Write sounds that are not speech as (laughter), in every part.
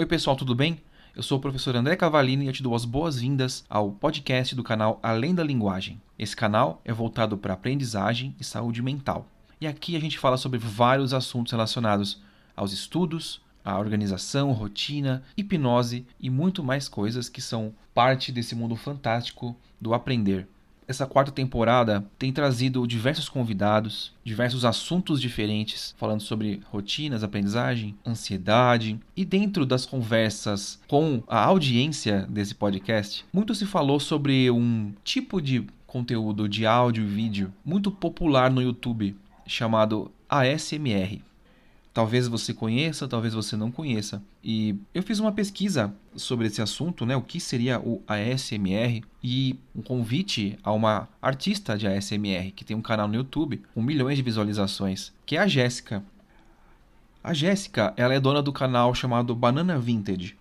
Oi, pessoal, tudo bem? Eu sou o professor André Cavalini e eu te dou as boas-vindas ao podcast do canal Além da Linguagem. Esse canal é voltado para aprendizagem e saúde mental. E aqui a gente fala sobre vários assuntos relacionados aos estudos, à organização, rotina, hipnose e muito mais coisas que são parte desse mundo fantástico do aprender. Essa quarta temporada tem trazido diversos convidados, diversos assuntos diferentes, falando sobre rotinas, aprendizagem, ansiedade. E dentro das conversas com a audiência desse podcast, muito se falou sobre um tipo de conteúdo de áudio e vídeo muito popular no YouTube chamado ASMR. Talvez você conheça, talvez você não conheça. E eu fiz uma pesquisa sobre esse assunto, né? O que seria o ASMR e um convite a uma artista de ASMR que tem um canal no YouTube com milhões de visualizações, que é a Jéssica. A Jéssica, ela é dona do canal chamado Banana Vintage,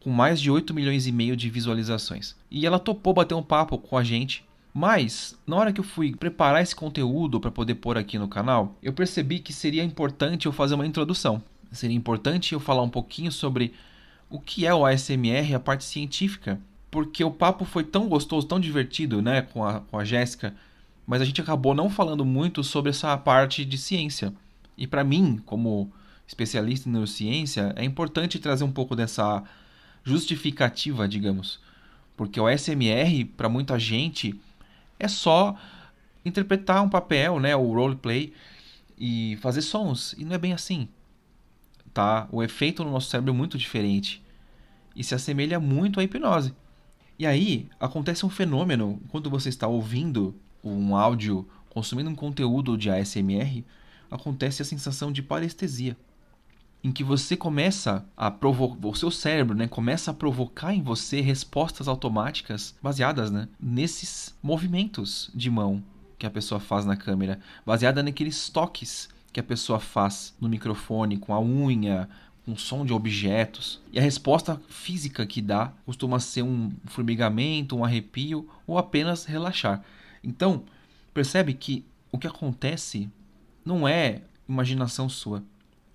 com mais de 8 milhões e meio de visualizações. E ela topou bater um papo com a gente mas, na hora que eu fui preparar esse conteúdo para poder pôr aqui no canal, eu percebi que seria importante eu fazer uma introdução. Seria importante eu falar um pouquinho sobre o que é o ASMR, a parte científica, porque o papo foi tão gostoso, tão divertido, né, com a, com a Jéssica, mas a gente acabou não falando muito sobre essa parte de ciência. E para mim, como especialista em neurociência, é importante trazer um pouco dessa justificativa, digamos. Porque o ASMR, para muita gente, é só interpretar um papel, né, o roleplay e fazer sons. E não é bem assim. Tá? O efeito no nosso cérebro é muito diferente e se assemelha muito à hipnose. E aí acontece um fenômeno quando você está ouvindo um áudio, consumindo um conteúdo de ASMR, acontece a sensação de parestesia em que você começa a provocar, o seu cérebro, né, começa a provocar em você respostas automáticas baseadas, né, nesses movimentos de mão que a pessoa faz na câmera, baseada naqueles toques que a pessoa faz no microfone com a unha, com som de objetos. E a resposta física que dá costuma ser um formigamento, um arrepio ou apenas relaxar. Então, percebe que o que acontece não é imaginação sua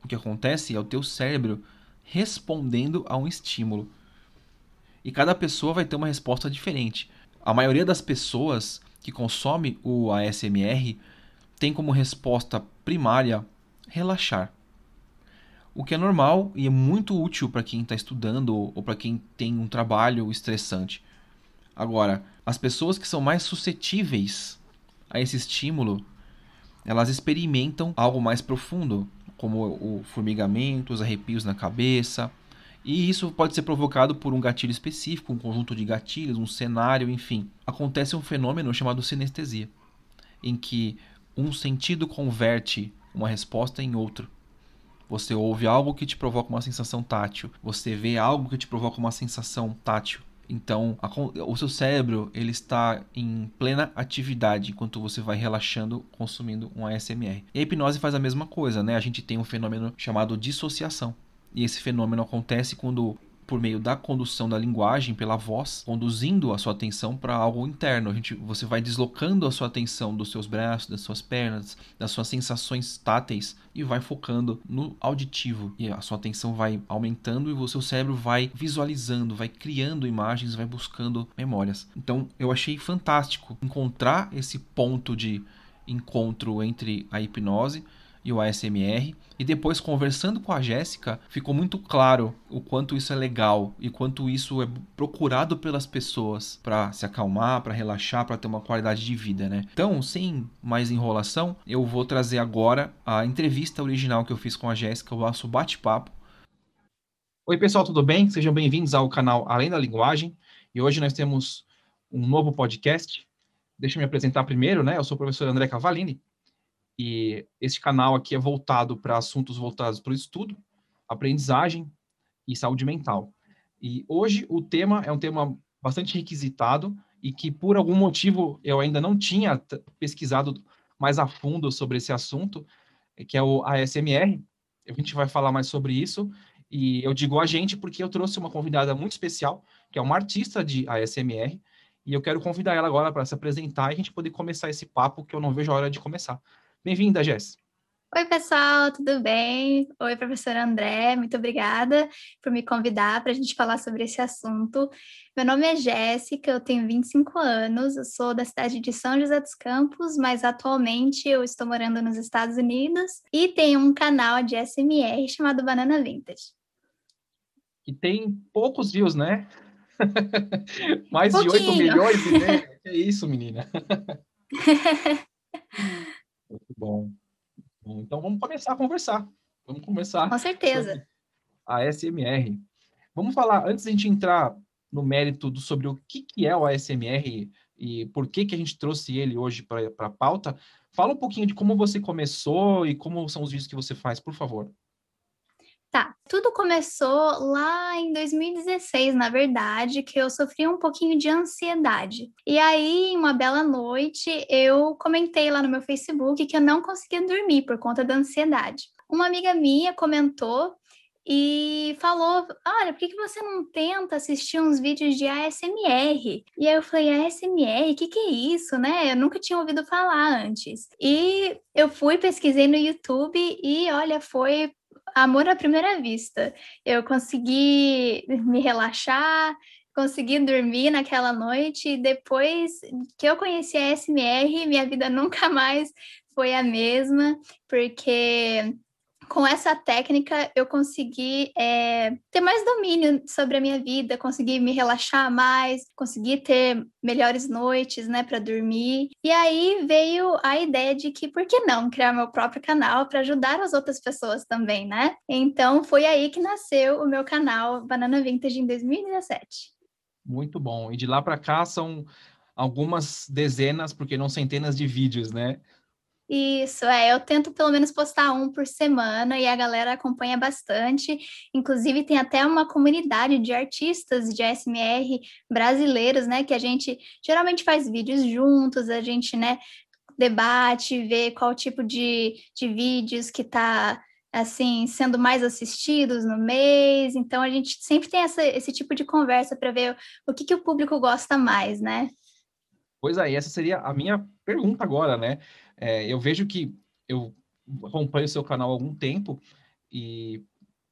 o que acontece é o teu cérebro respondendo a um estímulo. E cada pessoa vai ter uma resposta diferente. A maioria das pessoas que consome o ASMR tem como resposta primária relaxar. O que é normal e é muito útil para quem está estudando ou para quem tem um trabalho estressante. Agora, as pessoas que são mais suscetíveis a esse estímulo, elas experimentam algo mais profundo, como o formigamento, os arrepios na cabeça. E isso pode ser provocado por um gatilho específico, um conjunto de gatilhos, um cenário, enfim. Acontece um fenômeno chamado sinestesia, em que um sentido converte uma resposta em outro. Você ouve algo que te provoca uma sensação tátil, você vê algo que te provoca uma sensação tátil. Então, a, o seu cérebro ele está em plena atividade enquanto você vai relaxando, consumindo um ASMR. E a hipnose faz a mesma coisa, né? A gente tem um fenômeno chamado dissociação. E esse fenômeno acontece quando por meio da condução da linguagem pela voz, conduzindo a sua atenção para algo interno. A gente, você vai deslocando a sua atenção dos seus braços, das suas pernas, das suas sensações táteis e vai focando no auditivo. E a sua atenção vai aumentando e o seu cérebro vai visualizando, vai criando imagens, vai buscando memórias. Então, eu achei fantástico encontrar esse ponto de encontro entre a hipnose e o ASMR. E depois, conversando com a Jéssica, ficou muito claro o quanto isso é legal e quanto isso é procurado pelas pessoas para se acalmar, para relaxar, para ter uma qualidade de vida, né? Então, sem mais enrolação, eu vou trazer agora a entrevista original que eu fiz com a Jéssica, o nosso bate-papo. Oi, pessoal, tudo bem? Sejam bem-vindos ao canal Além da Linguagem. E hoje nós temos um novo podcast. Deixa eu me apresentar primeiro, né? Eu sou o professor André Cavalini, e este canal aqui é voltado para assuntos voltados para o estudo, aprendizagem e saúde mental. E hoje o tema é um tema bastante requisitado e que por algum motivo eu ainda não tinha pesquisado mais a fundo sobre esse assunto, que é o ASMR. A gente vai falar mais sobre isso. E eu digo a gente porque eu trouxe uma convidada muito especial, que é uma artista de ASMR, e eu quero convidar ela agora para se apresentar e a gente poder começar esse papo que eu não vejo a hora de começar. Bem-vinda, Jess. Oi, pessoal, tudo bem? Oi, professor André, muito obrigada por me convidar para a gente falar sobre esse assunto. Meu nome é Jéssica, eu tenho 25 anos, eu sou da cidade de São José dos Campos, mas atualmente eu estou morando nos Estados Unidos e tenho um canal de SMR chamado Banana Vintage. Que tem poucos views, né? (laughs) Mais Pouquinho. de 8 milhões de É isso, menina. (laughs) Muito bom. Então vamos começar a conversar. Vamos começar. Com certeza. A SMR. Vamos falar, antes de a gente entrar no mérito do, sobre o que, que é o ASMR e por que, que a gente trouxe ele hoje para a pauta, fala um pouquinho de como você começou e como são os vídeos que você faz, por favor. Tá, tudo começou lá em 2016, na verdade, que eu sofri um pouquinho de ansiedade. E aí, uma bela noite, eu comentei lá no meu Facebook que eu não conseguia dormir por conta da ansiedade. Uma amiga minha comentou e falou: Olha, por que, você não tenta assistir uns vídeos de ASMR? E aí eu falei: ASMR? O que, que é isso, né? Eu nunca tinha ouvido falar antes. E eu fui, pesquisei no YouTube e olha, foi amor à primeira vista. Eu consegui me relaxar, consegui dormir naquela noite e depois que eu conheci a SMR, minha vida (laughs) nunca mais foi a mesma, porque com essa técnica eu consegui é, ter mais domínio sobre a minha vida, consegui me relaxar mais, consegui ter melhores noites, né, para dormir. E aí veio a ideia de que por que não criar meu próprio canal para ajudar as outras pessoas também, né? Então foi aí que nasceu o meu canal Banana Vintage em 2017. Muito bom. E de lá para cá são algumas dezenas, porque não centenas de vídeos, né? Isso, é, eu tento pelo menos postar um por semana e a galera acompanha bastante. Inclusive, tem até uma comunidade de artistas de ASMR brasileiros, né? Que a gente geralmente faz vídeos juntos, a gente, né, debate, vê qual tipo de, de vídeos que tá assim sendo mais assistidos no mês. Então a gente sempre tem essa, esse tipo de conversa para ver o que, que o público gosta mais, né? Pois aí, essa seria a minha pergunta agora, né? É, eu vejo que eu acompanho o seu canal há algum tempo e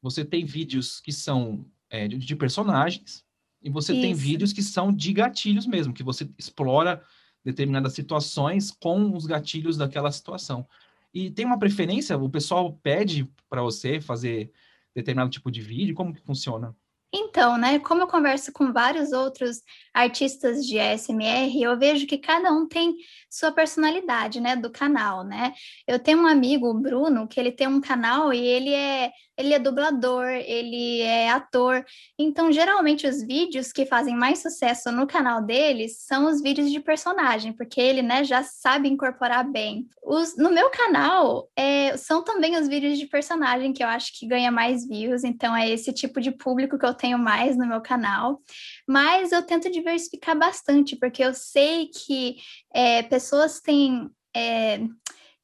você tem vídeos que são é, de, de, personagens e você Isso. tem vídeos que são de gatilhos mesmo, que você explora determinadas situações com os gatilhos daquela situação. E tem uma preferência? O pessoal pede para você fazer determinado tipo de vídeo? Como que funciona? Então, né, como eu converso com vários outros artistas de ASMR, eu vejo que cada um tem sua personalidade, né, do canal, né? Eu tenho um amigo, o Bruno, que ele tem um canal e ele é ele é dublador, ele é ator. Então, geralmente, os vídeos que fazem mais sucesso no canal deles são os vídeos de personagem, porque ele, né, já sabe incorporar bem. Os, no meu canal, é, são também os vídeos de personagem que eu acho que ganha mais views, então é esse tipo de público que eu tenho mais no meu canal. Mas eu tento diversificar bastante, porque eu sei que é, pessoas têm. É,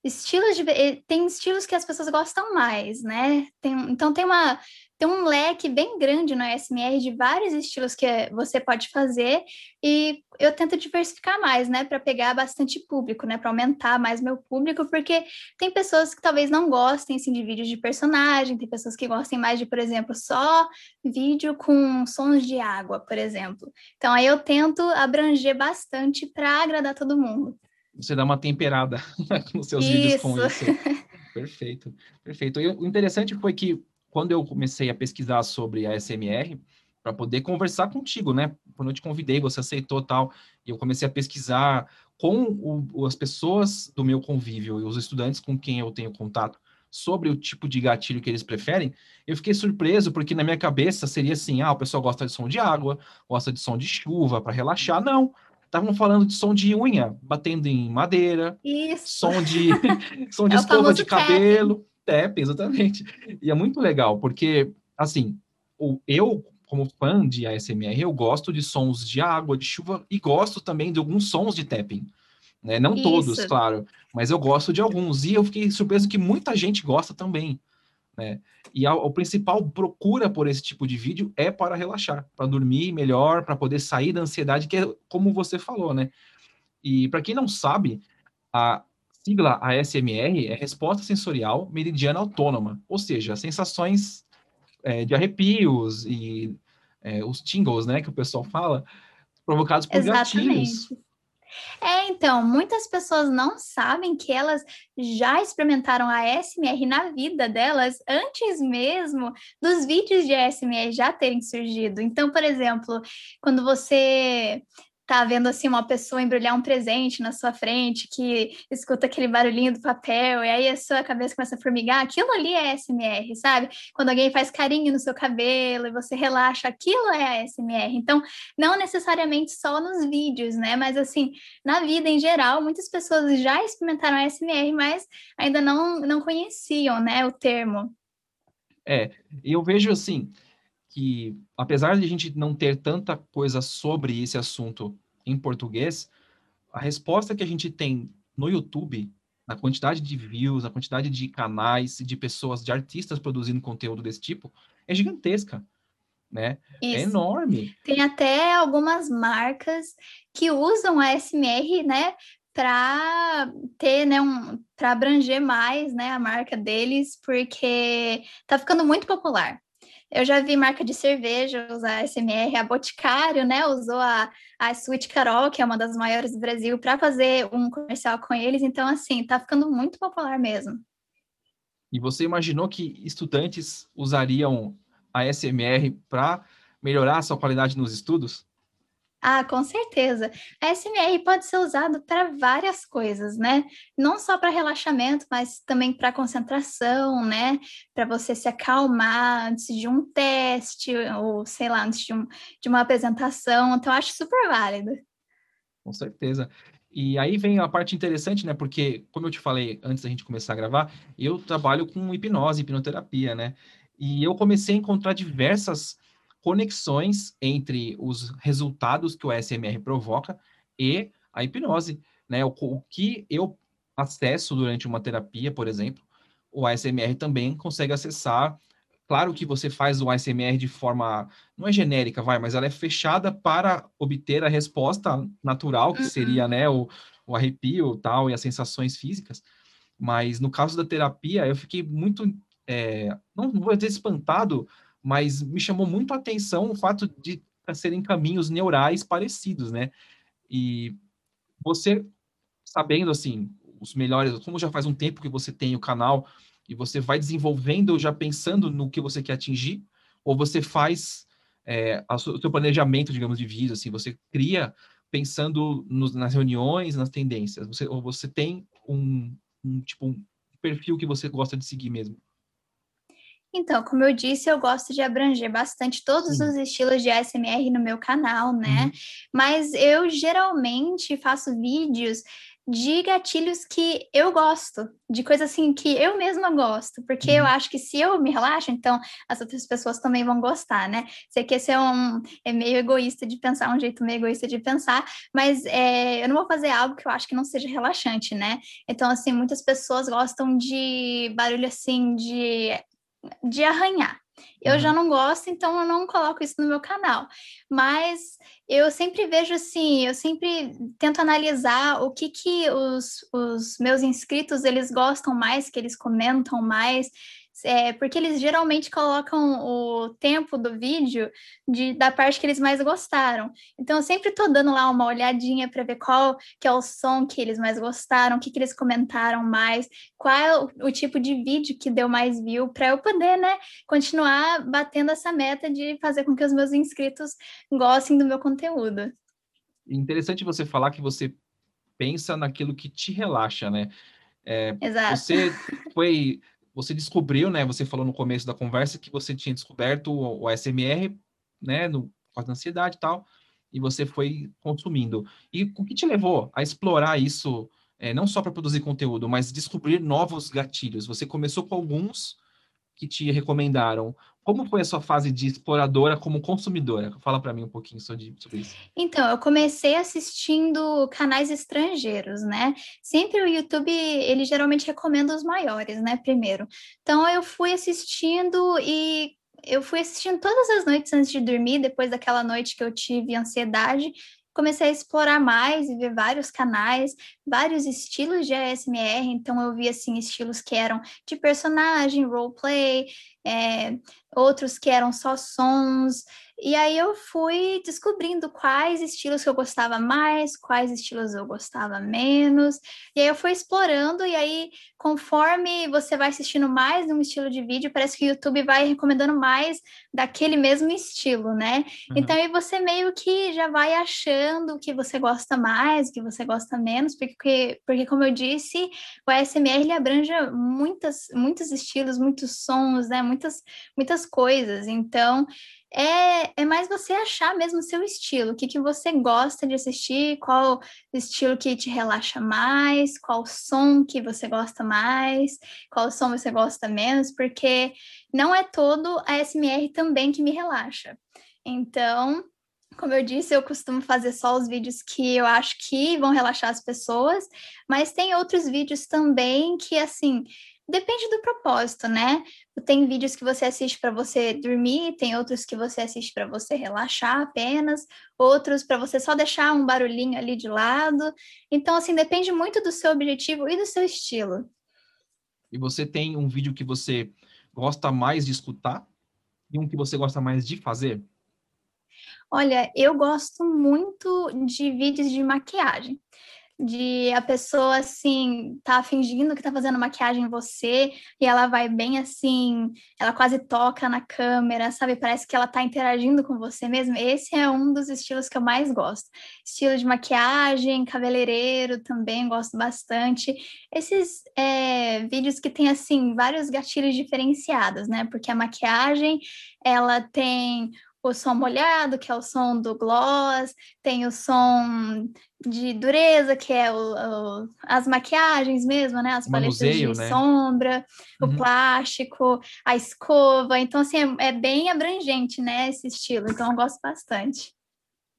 estilos de eh, tem estilos que as pessoas gostam mais, né? Tem, então tem uma tem um leque bem grande no ASMR de vários estilos que você pode fazer e eu tento diversificar mais, né, para pegar bastante público, né, para aumentar mais meu público, porque tem pessoas que talvez não gostem assim de vídeos de personagem, tem pessoas que gostem mais de, por exemplo, só vídeo com sons de água, por exemplo. Então aí eu tento abranger bastante para agradar todo mundo você dá uma temperada (laughs) nos seus isso. vídeos com isso. Perfeito, perfeito. E o interessante foi que quando eu comecei a pesquisar sobre a SMR, para poder conversar contigo, né? Quando eu te convidei, você aceitou tal, e eu comecei a pesquisar com o, as pessoas do meu convívio e os estudantes com quem eu tenho contato sobre o tipo de gatilho que eles preferem, eu fiquei surpreso porque na minha cabeça seria assim: ah, o pessoal gosta de som de água, gosta de som de chuva para relaxar. Não, estavam falando de som de unha, batendo em madeira, Isso. som de (laughs) som de é escova de cabelo, tap, exatamente. E é muito legal, porque assim, o, eu como fã de ASMR, eu gosto de sons de água, de chuva e gosto também de alguns sons de tapping. Né? Não Isso. todos, claro, mas eu gosto de alguns. E eu fiquei surpreso que muita gente gosta também. Né? E a, a principal procura por esse tipo de vídeo é para relaxar, para dormir melhor, para poder sair da ansiedade, que é como você falou, né? E para quem não sabe, a, sigla ASMR é Resposta Sensorial Meridiana Autônoma, ou seja, sensações é, de arrepios e é, os tingles, né, que o pessoal fala, provocados por Exatamente. gatilhos. É, então, muitas pessoas não sabem que elas já experimentaram a ASMR na vida delas antes mesmo dos vídeos de ASMR já terem surgido. Então, por exemplo, quando você tá vendo assim uma pessoa embrulhar um presente na sua frente, que escuta aquele barulhinho do papel, e aí a sua cabeça começa a formigar, aquilo ali é SMR, sabe? Quando alguém faz carinho no seu cabelo e você relaxa, aquilo é SMR. Então, não necessariamente só nos vídeos, né? Mas assim, na vida em geral, muitas pessoas já experimentaram SMR, mas ainda não, não conheciam, né, o termo. É, eu vejo assim, que, apesar de a gente não ter tanta coisa sobre esse assunto em português, a resposta que a gente tem no YouTube, na quantidade de views, na quantidade de canais, de pessoas, de artistas produzindo conteúdo desse tipo, é gigantesca. Né? É enorme. Tem até algumas marcas que usam a SMR, né, para ter, né, um, para abranger mais, né, a marca deles, porque tá ficando muito popular. Eu já vi marca de cerveja usar SMR, a Boticário, né? Usou a, a Sweet Carol, que é uma das maiores do Brasil, para fazer um comercial com eles. Então, assim, tá ficando muito popular mesmo. E você imaginou que estudantes usariam a SMR para melhorar a sua qualidade nos estudos? Ah, com certeza. A SMR pode ser usado para várias coisas, né? Não só para relaxamento, mas também para concentração, né? Para você se acalmar antes de um teste, ou sei lá, antes de, um, de uma apresentação. Então, acho super válido. Com certeza. E aí vem a parte interessante, né? Porque, como eu te falei antes da gente começar a gravar, eu trabalho com hipnose, hipnoterapia, né? E eu comecei a encontrar diversas conexões entre os resultados que o ASMR provoca e a hipnose, né? O, o que eu acesso durante uma terapia, por exemplo, o ASMR também consegue acessar. Claro que você faz o ASMR de forma não é genérica, vai, mas ela é fechada para obter a resposta natural, que seria, uhum. né, o, o arrepio, tal, e as sensações físicas. Mas no caso da terapia, eu fiquei muito, é, não vou dizer espantado, mas me chamou muito a atenção o fato de serem caminhos neurais parecidos, né? E você sabendo assim os melhores, como já faz um tempo que você tem o canal e você vai desenvolvendo já pensando no que você quer atingir, ou você faz é, o seu planejamento, digamos, de vídeo, assim, você cria pensando nos, nas reuniões, nas tendências, você, ou você tem um, um tipo um perfil que você gosta de seguir mesmo? Então, como eu disse, eu gosto de abranger bastante todos os estilos de ASMR no meu canal, né? Uhum. Mas eu geralmente faço vídeos de gatilhos que eu gosto, de coisas assim que eu mesma gosto, porque uhum. eu acho que se eu me relaxo, então as outras pessoas também vão gostar, né? Sei que esse é um é meio egoísta de pensar, um jeito meio egoísta de pensar, mas é, eu não vou fazer algo que eu acho que não seja relaxante, né? Então, assim, muitas pessoas gostam de barulho assim de de arranhar. Eu uhum. já não gosto, então eu não coloco isso no meu canal. Mas eu sempre vejo assim, eu sempre tento analisar o que que os, os meus inscritos eles gostam mais, que eles comentam mais, é, porque eles geralmente colocam o tempo do vídeo de, da parte que eles mais gostaram. Então, eu sempre estou dando lá uma olhadinha para ver qual que é o som que eles mais gostaram, o que, que eles comentaram mais, qual é o, o tipo de vídeo que deu mais view, para eu poder, né, continuar batendo essa meta de fazer com que os meus inscritos gostem do meu conteúdo. Interessante você falar que você pensa naquilo que te relaxa, né? É, Exato. Você foi você descobriu, né? Você falou no começo da conversa que você tinha descoberto o, o SMR, né? No causa da ansiedade e tal, e você foi consumindo. E o que te levou a explorar isso, é, não só para produzir conteúdo, mas descobrir novos gatilhos? Você começou com alguns que te recomendaram. Como foi a sua fase de exploradora como consumidora? Fala para mim um pouquinho sobre, isso. Então, eu comecei assistindo canais estrangeiros, né? Sempre o YouTube, ele geralmente recomenda os maiores, né? Primeiro. Então, eu fui assistindo e eu fui assistindo todas as noites antes de dormir, depois daquela noite que eu tive ansiedade comecei a explorar mais e ver vários canais, vários estilos de ASMR. Então, eu vi assim estilos que eram de personagem, roleplay, é, outros que eram só sons. E aí eu fui descobrindo quais estilos que eu gostava mais, quais estilos eu gostava menos. E aí eu fui explorando, e aí, conforme você vai assistindo mais de um estilo de vídeo, parece que o YouTube vai recomendando mais daquele mesmo estilo, né? Uhum. Então aí você meio que já vai achando o que você gosta mais, o que você gosta menos, porque, porque como eu disse, o ASMR ele abrange muitas, muitos estilos, muitos sons, né? Muitas, muitas coisas. Então, é, é mais você achar mesmo o seu estilo, o que, que você gosta de assistir, qual estilo que te relaxa mais, qual som que você gosta mais, qual som você gosta menos, porque não é todo a SMR também que me relaxa. Então, como eu disse, eu costumo fazer só os vídeos que eu acho que vão relaxar as pessoas, mas tem outros vídeos também que, assim, Depende do propósito, né? Tem vídeos que você assiste para você dormir, tem outros que você assiste para você relaxar apenas, outros para você só deixar um barulhinho ali de lado. Então, assim, depende muito do seu objetivo e do seu estilo. E você tem um vídeo que você gosta mais de escutar e um que você gosta mais de fazer? Olha, eu gosto muito de vídeos de maquiagem de a pessoa assim tá fingindo que tá fazendo maquiagem em você e ela vai bem assim, ela quase toca na câmera, sabe? Parece que ela tá interagindo com você mesmo. Esse é um dos estilos que eu mais gosto. Estilo de maquiagem, cabeleireiro também gosto bastante. Esses é, vídeos que tem assim vários gatilhos diferenciados, né? Porque a maquiagem ela tem o som molhado, que é o som do gloss, tem o som de dureza, que é o, o as maquiagens mesmo, né? As paletas de né? sombra, uhum. o plástico, a escova. Então, assim, é, é, bem abrangente, né? Esse estilo. Então, eu gosto bastante.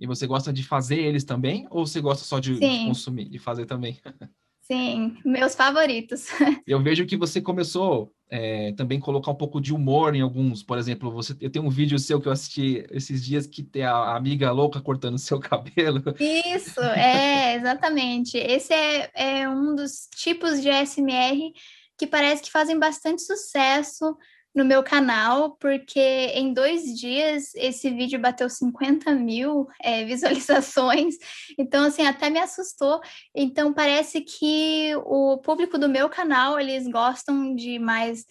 E você gosta de fazer eles também? Ou você gosta só de, de consumir, de fazer também? (laughs) Sim, meus favoritos. (laughs) Eu vejo que você começou é, também colocar um pouco de humor em alguns. Por exemplo, você, eu tenho um vídeo seu que eu assisti esses dias que tem a amiga louca cortando seu (laughs) cabelo. Isso, é, exatamente. Esse é, é um dos tipos de SMR que parece que fazem bastante sucesso no meu canal, porque em dois dias esse vídeo bateu 50 mil é, (laughs) visualizações, então assim, até me assustou. Então parece que o público do meu canal, eles gostam de mais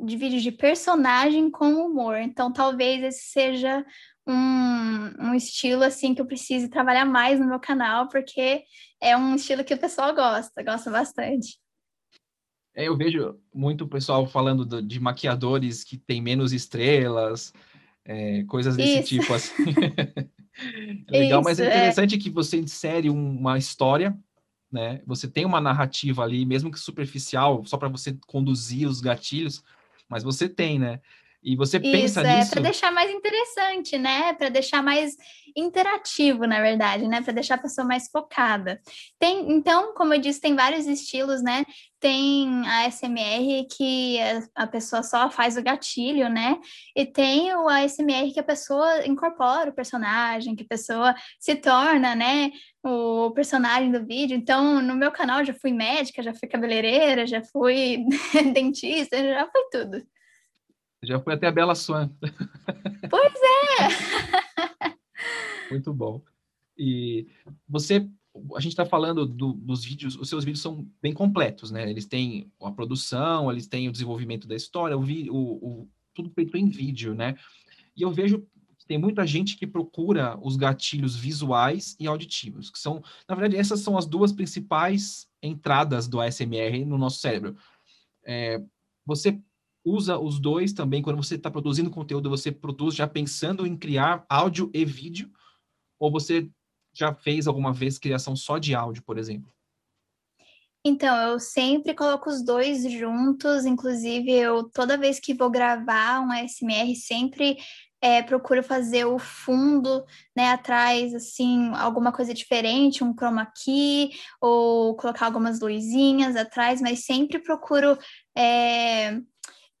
de vídeos de personagem com humor, então talvez esse seja um, um estilo assim que eu precise trabalhar mais no meu canal, porque é um estilo que o pessoal gosta, gosta bastante. É, eu vejo muito pessoal falando do, de maquiadores que tem menos estrelas, é, coisas desse Isso. tipo assim. (laughs) é legal, Isso, mas é, é interessante é. que você insere uma história, né? Você tem uma narrativa ali, mesmo que superficial, só para você conduzir os gatilhos, mas você tem, né? E você Isso, pensa é, nisso. para deixar mais interessante, né? Para deixar mais interativo, na verdade, né? Para deixar a pessoa mais focada. Tem, então, como eu disse, tem vários estilos, né? Tem a SMR que a pessoa só faz o gatilho, né? E tem o ASMR que a pessoa incorpora o personagem, que a pessoa se torna, né? O personagem do vídeo. Então, no meu canal já fui médica, já fui cabeleireira, já fui (laughs) dentista, já foi tudo. Já foi até a Bela Swan. Pois é! (laughs) Muito bom. E você, a gente está falando do, dos vídeos, os seus vídeos são bem completos, né? Eles têm a produção, eles têm o desenvolvimento da história, o, o, o tudo feito em vídeo, né? E eu vejo que tem muita gente que procura os gatilhos visuais e auditivos, que são, na verdade, essas são as duas principais entradas do ASMR no nosso cérebro. É, você usa os dois também quando você está produzindo conteúdo, você produz já pensando em criar áudio e vídeo, ou você já fez alguma vez criação só de áudio, por exemplo? Então, eu sempre coloco os dois juntos, inclusive eu toda vez que vou gravar um ASMR, sempre é, procuro fazer o fundo, né, atrás, assim, alguma coisa diferente, um chroma key, ou colocar algumas luzinhas atrás, mas sempre procuro é,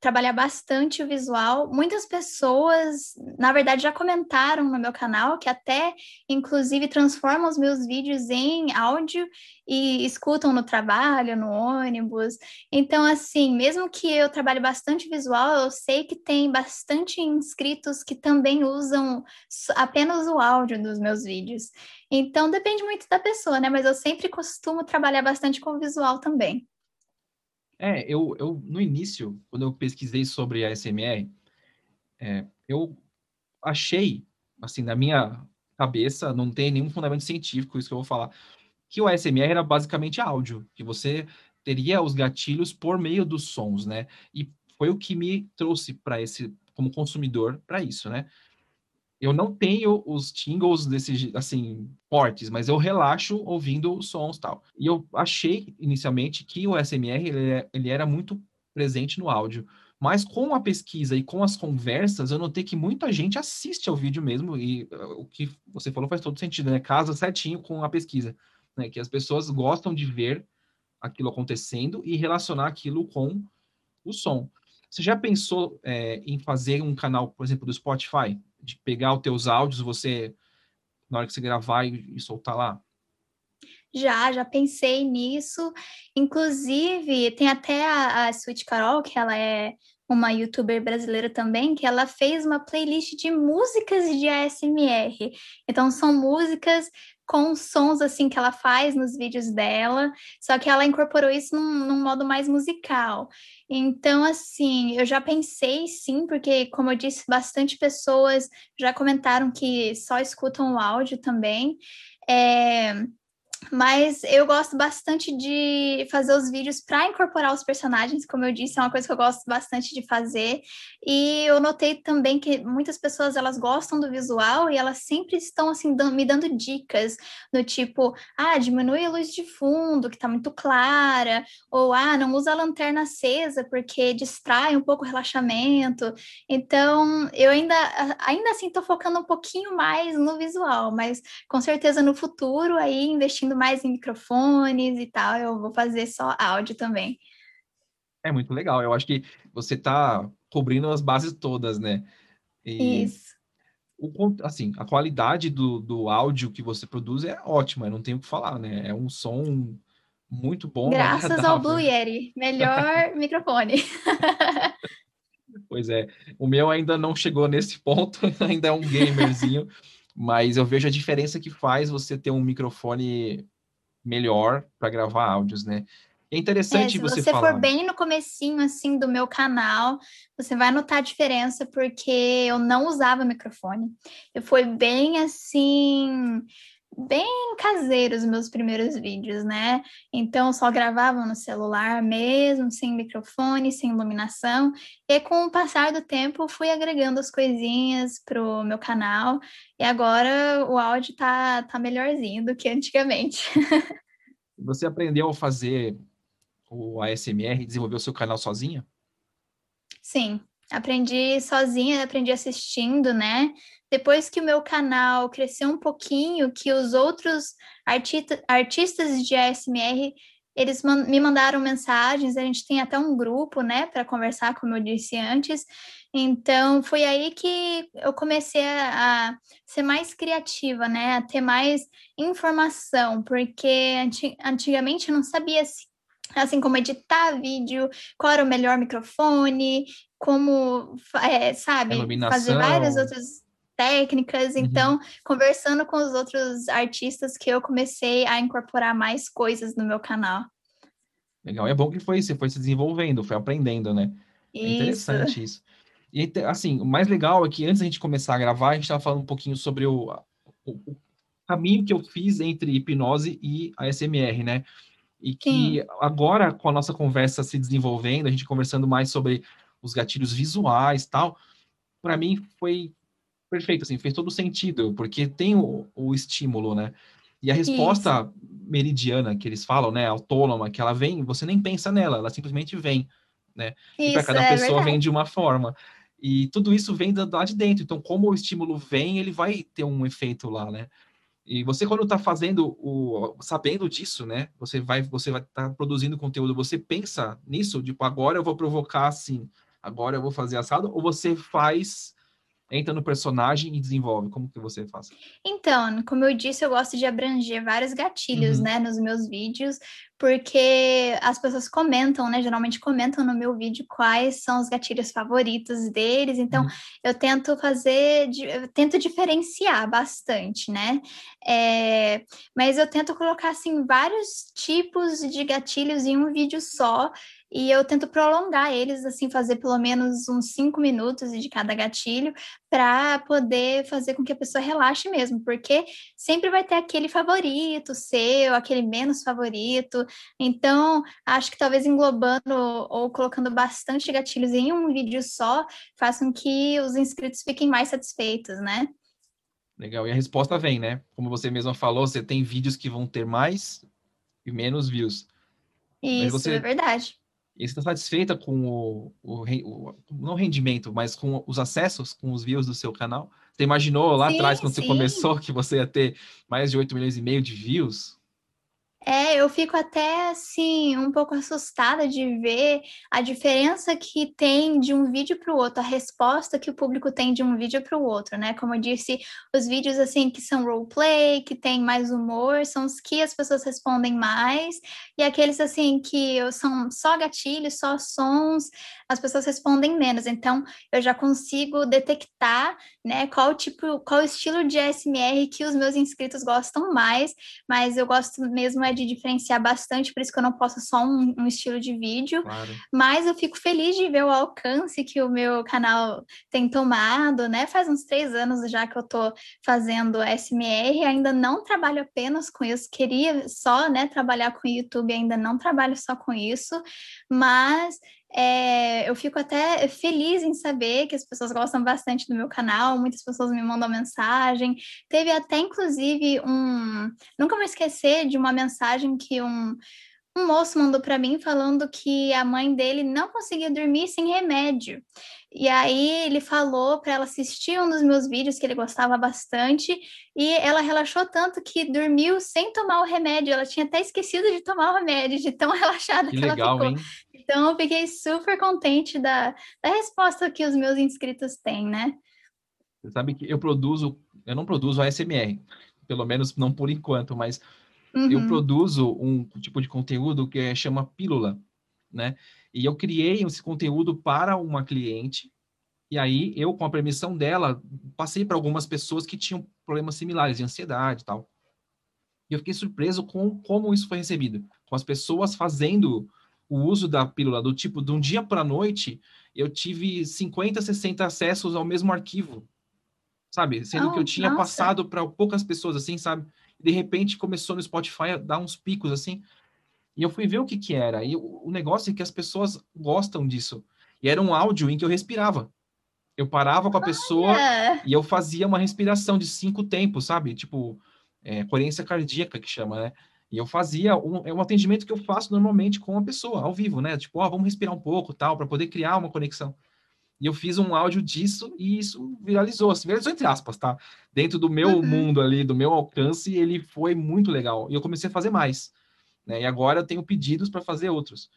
trabalhar bastante o visual. Muitas pessoas, na verdade, já comentaram no meu canal que até, inclusive, transformam os meus vídeos em áudio e escutam no trabalho, no ônibus. Então, assim, mesmo que eu trabalhe bastante visual, eu sei que tem bastante inscritos que também usam apenas o áudio dos meus vídeos. Então, depende muito da pessoa, né? Mas eu sempre costumo trabalhar bastante com visual também. É, eu, eu no início, quando eu pesquisei sobre a SMR, é, eu achei, assim, na minha cabeça, não tem nenhum fundamento científico isso que eu vou falar, que o ASMR era basicamente áudio, que você teria os gatilhos por meio dos sons, né? E foi o que me trouxe para esse, como consumidor, para isso, né? Eu não tenho os tingles desse, assim, fortes, mas eu relaxo ouvindo sons tal. E eu achei inicialmente que o ASMR ele, é, ele era muito presente no áudio. Mas com a pesquisa e com as conversas, eu notei que muita gente assiste ao vídeo mesmo, e uh, o que você falou faz todo sentido, né? Casa certinho com a pesquisa né? Que as pessoas gostam de ver aquilo acontecendo e relacionar aquilo com o som. Você já pensou é, em fazer um canal, por exemplo, do Spotify, de pegar os teus áudios, você na hora que você gravar e, e soltar lá? Já, já pensei nisso. Inclusive, tem até a, a Sweet Carol, que ela é uma youtuber brasileira também, que ela fez uma playlist de músicas de ASMR. Então, são músicas com sons assim que ela faz nos vídeos dela, só que ela incorporou isso num, num, modo mais musical. Então, assim, eu já pensei sim, porque, como eu disse, bastante pessoas já comentaram que só escutam o áudio também. É, mas eu gosto bastante de fazer os vídeos para incorporar os personagens, como eu disse, é uma coisa que eu gosto bastante de fazer. E eu notei também que muitas pessoas elas gostam do visual e elas sempre estão assim me dando dicas do tipo, ah, diminui a luz de fundo, que está muito clara, ou ah, não usa a lanterna acesa porque distrai um pouco o relaxamento. Então, eu ainda ainda assim estou focando um pouquinho mais no visual, mas com certeza no futuro aí investindo investindo mais em microfones e tal, eu vou fazer só áudio também. É muito legal. Eu acho que você está cobrindo as bases todas, né? E Isso. O, assim, a qualidade do, do áudio que você produz é ótima, não tenho o que falar, né? É um som muito bom. Graças agradável. ao Blue (laughs) Yeti, melhor microfone. Pois é, o meu ainda não chegou nesse ponto, (laughs) ainda é um gamerzinho, mas eu vejo a diferença que faz você ter um microfone melhor para gravar áudios, né? É interessante é, se você, você falar. for bem no comecinho assim do meu canal, você vai notar a diferença porque eu não usava microfone. Eu fui bem assim, bem caseiros os meus primeiros vídeos, né? Então só gravavam no celular mesmo, sem microfone, sem iluminação. E com o passar do tempo fui agregando as coisinhas pro meu canal e agora o áudio tá tá melhorzinho do que antigamente. (laughs) Você aprendeu a fazer o ASMR e desenvolver o seu canal sozinha? Sim, aprendi sozinha, aprendi assistindo, né? Depois que o meu canal cresceu um pouquinho, que os outros artista, artistas de ASMR eles man me mandaram mensagens, a gente tem até um grupo, né, para conversar, como eu disse antes. Então, foi aí que eu comecei a, a, ser mais criativa, né, a ter mais informação, porque antigamente eu não sabia se, assim como editar vídeo, qual era o melhor microfone, como, é, sabe, fazer várias outras técnicas. Uhum. Então, conversando com os outros artistas que eu comecei a incorporar mais coisas no meu canal. Legal, é bom que foi você foi se desenvolvendo, foi aprendendo, né? É interessante isso. E assim, o mais legal é que antes da gente começar a gravar, a gente estava falando um pouquinho sobre o, o, o, caminho que eu fiz entre hipnose e a SMR, né? E que Sim. agora, com a nossa conversa se desenvolvendo, a gente conversando mais sobre os gatilhos visuais tal, para mim foi perfeito, assim, fez todo sentido, porque tem o, o estímulo, né? E a resposta Isso. meridiana que eles falam, né, autônoma, que ela vem, você nem pensa nela, ela simplesmente vem, né? Isso, e para cada é pessoa verdade. vem de uma forma. E tudo isso vem lá de dentro. Então, como o estímulo vem, ele vai ter um efeito lá, né? E você quando está fazendo o sabendo disso, né? Você vai você vai estar tá produzindo conteúdo, você pensa nisso, tipo, agora eu vou provocar assim, agora eu vou fazer assado, ou você faz entra no personagem e desenvolve? Como que você faz? Então, como eu disse, eu gosto de abranger vários gatilhos, uhum. né, nos meus vídeos, porque as pessoas comentam, né, geralmente comentam no meu vídeo quais são os gatilhos favoritos deles, então uhum. eu tento fazer, eu tento diferenciar bastante, né, é, mas eu tento colocar, assim, vários tipos de gatilhos em um vídeo só, e eu tento prolongar eles, assim, fazer pelo menos uns cinco minutos de cada gatilho, para poder fazer com que a pessoa relaxe mesmo, porque sempre vai ter aquele favorito seu, aquele menos favorito. Então, acho que talvez englobando ou colocando bastante gatilhos em um vídeo só, façam que os inscritos fiquem mais satisfeitos, né? Legal. E a resposta vem, né? Como você mesma falou, você tem vídeos que vão ter mais e menos views. Isso, você... é verdade. E você está satisfeita com o, o, o, não rendimento, mas com os acessos, com os views do seu canal? Você imaginou lá sim, atrás, quando sim. você começou, que você ia ter mais de 8 milhões e meio de views? É, eu fico até assim um pouco assustada de ver a diferença que tem de um vídeo para o outro, a resposta que o público tem de um vídeo para o outro, né? Como eu disse, os vídeos assim que são roleplay, que tem mais humor, são os que as pessoas respondem mais, e aqueles assim que são só gatilhos, só sons, as pessoas respondem menos. Então, eu já consigo detectar, né, qual tipo, qual estilo de ASMR que os meus inscritos gostam mais, mas eu gosto mesmo é de diferenciar bastante, por isso que eu não posto só um, um estilo de vídeo. Claro. Mas eu fico feliz de ver o alcance que o meu canal tem tomado, né? Faz uns três anos já que eu tô fazendo SMR, ainda não trabalho apenas com isso, queria só, né, trabalhar com YouTube, ainda não trabalho só com isso, mas é, eu fico até feliz em saber que as pessoas gostam bastante do meu canal, muitas pessoas me mandam mensagem. Teve até, inclusive, um. Nunca vou esquecer de uma mensagem que um, um moço mandou para mim falando que a mãe dele não conseguia dormir sem remédio. E aí ele falou para ela assistir um dos meus vídeos que ele gostava bastante e ela relaxou tanto que dormiu sem tomar o remédio. Ela tinha até esquecido de tomar o remédio, de tão (laughs) relaxada que, que legal, ela ficou. Hein? Então eu fiquei super contente da, da resposta que os meus inscritos têm, né? Você sabe que eu produzo, eu não produzo ASMR, pelo menos não por enquanto, mas Uhum. Eu produzo um tipo de conteúdo que é, chama pílula, né? E eu criei esse conteúdo para uma cliente, e aí eu, com a permissão dela, passei para algumas pessoas que tinham problemas similares de ansiedade e tal. E eu fiquei surpreso com como isso foi recebido. Com as pessoas fazendo o uso da pílula, do tipo, de um dia para a noite, eu tive 50, 60 acessos ao mesmo arquivo, sabe? Sendo oh, que eu tinha nossa. passado para poucas pessoas, assim, sabe? De repente começou no Spotify a dar uns picos assim. E eu fui ver o que que era. E o, negócio é que as pessoas gostam disso. E era um áudio em que eu respirava. Eu parava com a pessoa Olha. e eu fazia uma respiração de cinco tempos, sabe? Tipo, é, coerência cardíaca que chama, né? E eu fazia um, é um atendimento que eu faço normalmente com a pessoa, ao vivo, né? Tipo, ó, oh, vamos respirar um pouco, tal, para poder criar uma conexão. E eu fiz um áudio disso e isso viralizou, assim, viralizou entre aspas, tá? Dentro do meu uhum. mundo ali, do meu alcance, ele foi muito legal. E eu comecei a fazer mais. Né? E agora eu tenho pedidos para fazer outros.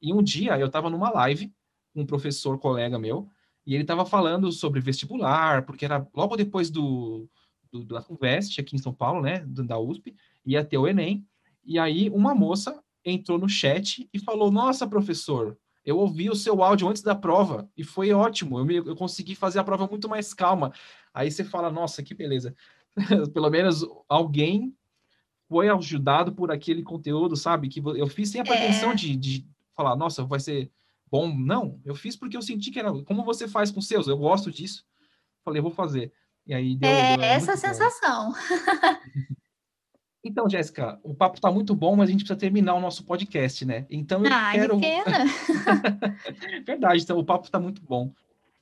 E um dia eu estava numa live com um professor colega meu, e ele estava falando sobre vestibular, porque era logo depois do, do da FUVEST, aqui em São Paulo, né, da USP, ia ter o Enem, e aí uma moça entrou no chat e falou, nossa, professor, eu ouvi o seu áudio antes da prova e foi ótimo. Eu, me, eu consegui fazer a prova muito mais calma. Aí você fala, nossa, que beleza. (laughs) Pelo menos alguém foi ajudado por aquele conteúdo, sabe? Que eu fiz sem a pretensão é. de, de falar, nossa, vai ser bom. Não, eu fiz porque eu senti que era. Como você faz com seus? Eu gosto disso. Falei, vou fazer. E aí deu. É deu, essa sensação. (laughs) Então, Jéssica, o papo está muito bom, mas a gente precisa terminar o nosso podcast, né? Então eu ah, quero. Que pena. (laughs) Verdade, então o papo está muito bom.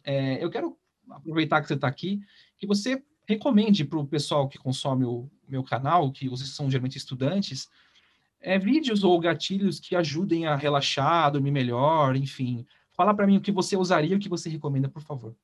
É, eu quero aproveitar que você está aqui, que você recomende para o pessoal que consome o meu canal, que vocês são geralmente estudantes, é, vídeos ou gatilhos que ajudem a relaxar, dormir melhor, enfim. Fala para mim o que você usaria, o que você recomenda, por favor.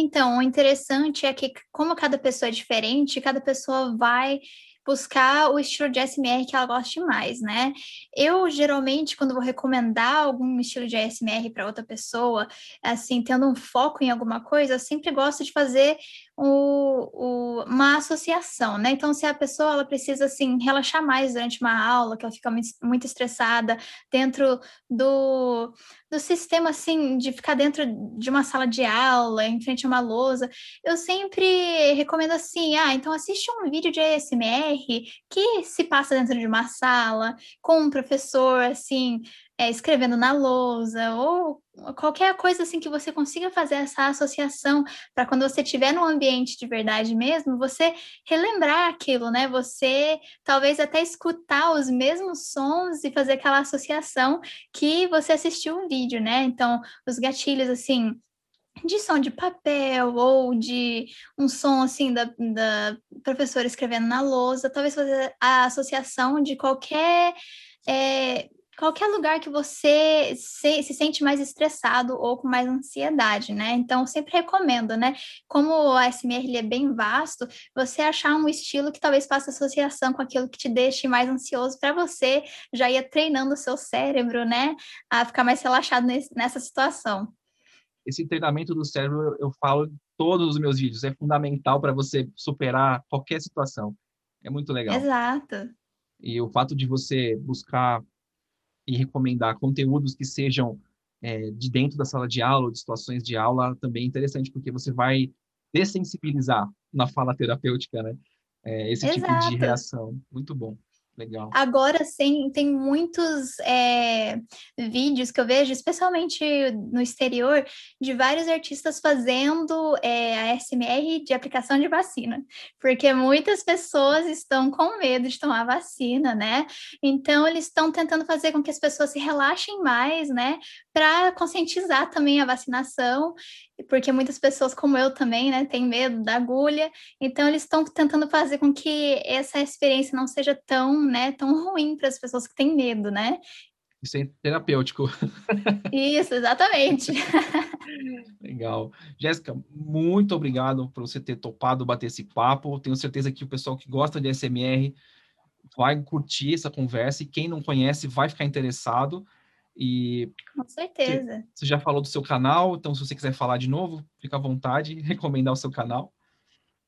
Então, o interessante é que, como cada pessoa é diferente, cada pessoa vai buscar o estilo de ASMR que ela goste mais, né? Eu geralmente quando vou recomendar algum estilo de ASMR para outra pessoa, assim, tendo um foco em alguma coisa, eu sempre gosto de fazer o, o, uma associação, né? Então, se a pessoa ela precisa assim relaxar mais durante uma aula, que ela fica muito, estressada dentro do, do sistema assim de ficar dentro de uma sala de aula, em frente a uma lousa, eu sempre recomendo assim, ah, então assiste um vídeo de ASMR que se passa dentro de uma sala com um professor assim é, escrevendo na lousa ou qualquer coisa assim que você consiga fazer essa associação para quando você estiver no ambiente de verdade mesmo, você relembrar aquilo, né? Você talvez até escutar os mesmos sons e fazer aquela associação que você assistiu o vídeo, né? Então, os gatilhos assim de som de papel ou de um som assim da, da professora escrevendo na lousa, talvez fazer a associação de qualquer é, qualquer lugar que você se, se, sente mais estressado ou com mais ansiedade, né? Então, sempre recomendo, né? Como o ASMR é bem vasto, você achar um estilo que talvez faça associação com aquilo que te deixe mais ansioso para você já ir treinando o seu cérebro, né? A ficar mais relaxado nesse, nessa situação. Esse treinamento do cérebro, eu, eu falo em todos os meus vídeos, é fundamental para você superar qualquer situação. É muito legal. Exato. E o fato de você buscar e recomendar conteúdos que sejam é, de dentro da sala de aula, de situações de aula, também é interessante, porque você vai dessensibilizar na fala terapêutica, né? É, esse Exato. tipo de reação. Muito bom. Legal. Agora sim, tem muitos é, vídeos que eu vejo, especialmente no exterior, de vários artistas fazendo é, a SMR de aplicação de vacina, porque muitas pessoas estão com medo de tomar vacina, né? Então, eles estão tentando fazer com que as pessoas se relaxem mais, né? Para conscientizar também a vacinação porque muitas pessoas como eu também, né, têm medo da agulha, então eles estão tentando fazer com que essa experiência não seja tão, né, tão ruim para as pessoas que têm medo, né? Isso é terapêutico. (laughs) Isso, exatamente. Legal. Jéssica, muito obrigado por você ter topado bater esse papo. Tenho certeza que o pessoal que gosta de SMR vai curtir essa conversa e quem não conhece vai ficar interessado. E com certeza. Você já falou do seu canal, então se você quiser falar de novo, fica à vontade, (laughs) recomendar o seu canal.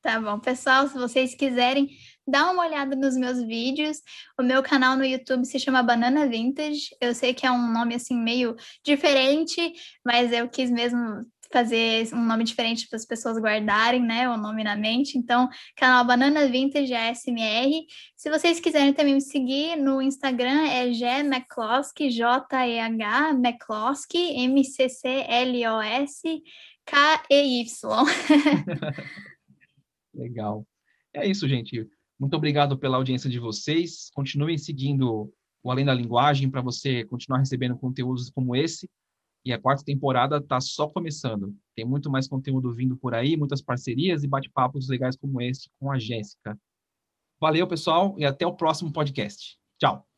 Tá bom, pessoal, se vocês quiserem, dá uma olhada nos meus vídeos. O meu canal no YouTube se chama Banana Vintage. Eu sei que é um nome assim meio diferente, mas eu quis mesmo fazer um nome diferente para as pessoas guardarem, né, o nome na mente. Então, canal Banana Vintage ASMR. Se vocês quiserem também me seguir no Instagram é G McCloskey, J-E-H McCloskey, M-C-C-L-O-S-K-E-Y. Legal. É isso, gente. Muito obrigado pela audiência de vocês. Continuem seguindo o Além da Linguagem para você continuar recebendo conteúdos como esse. E a quarta temporada está só começando. Tem muito mais conteúdo vindo por aí, muitas parcerias e bate-papos legais como este com a Jéssica. Valeu, pessoal, e até o próximo podcast. Tchau!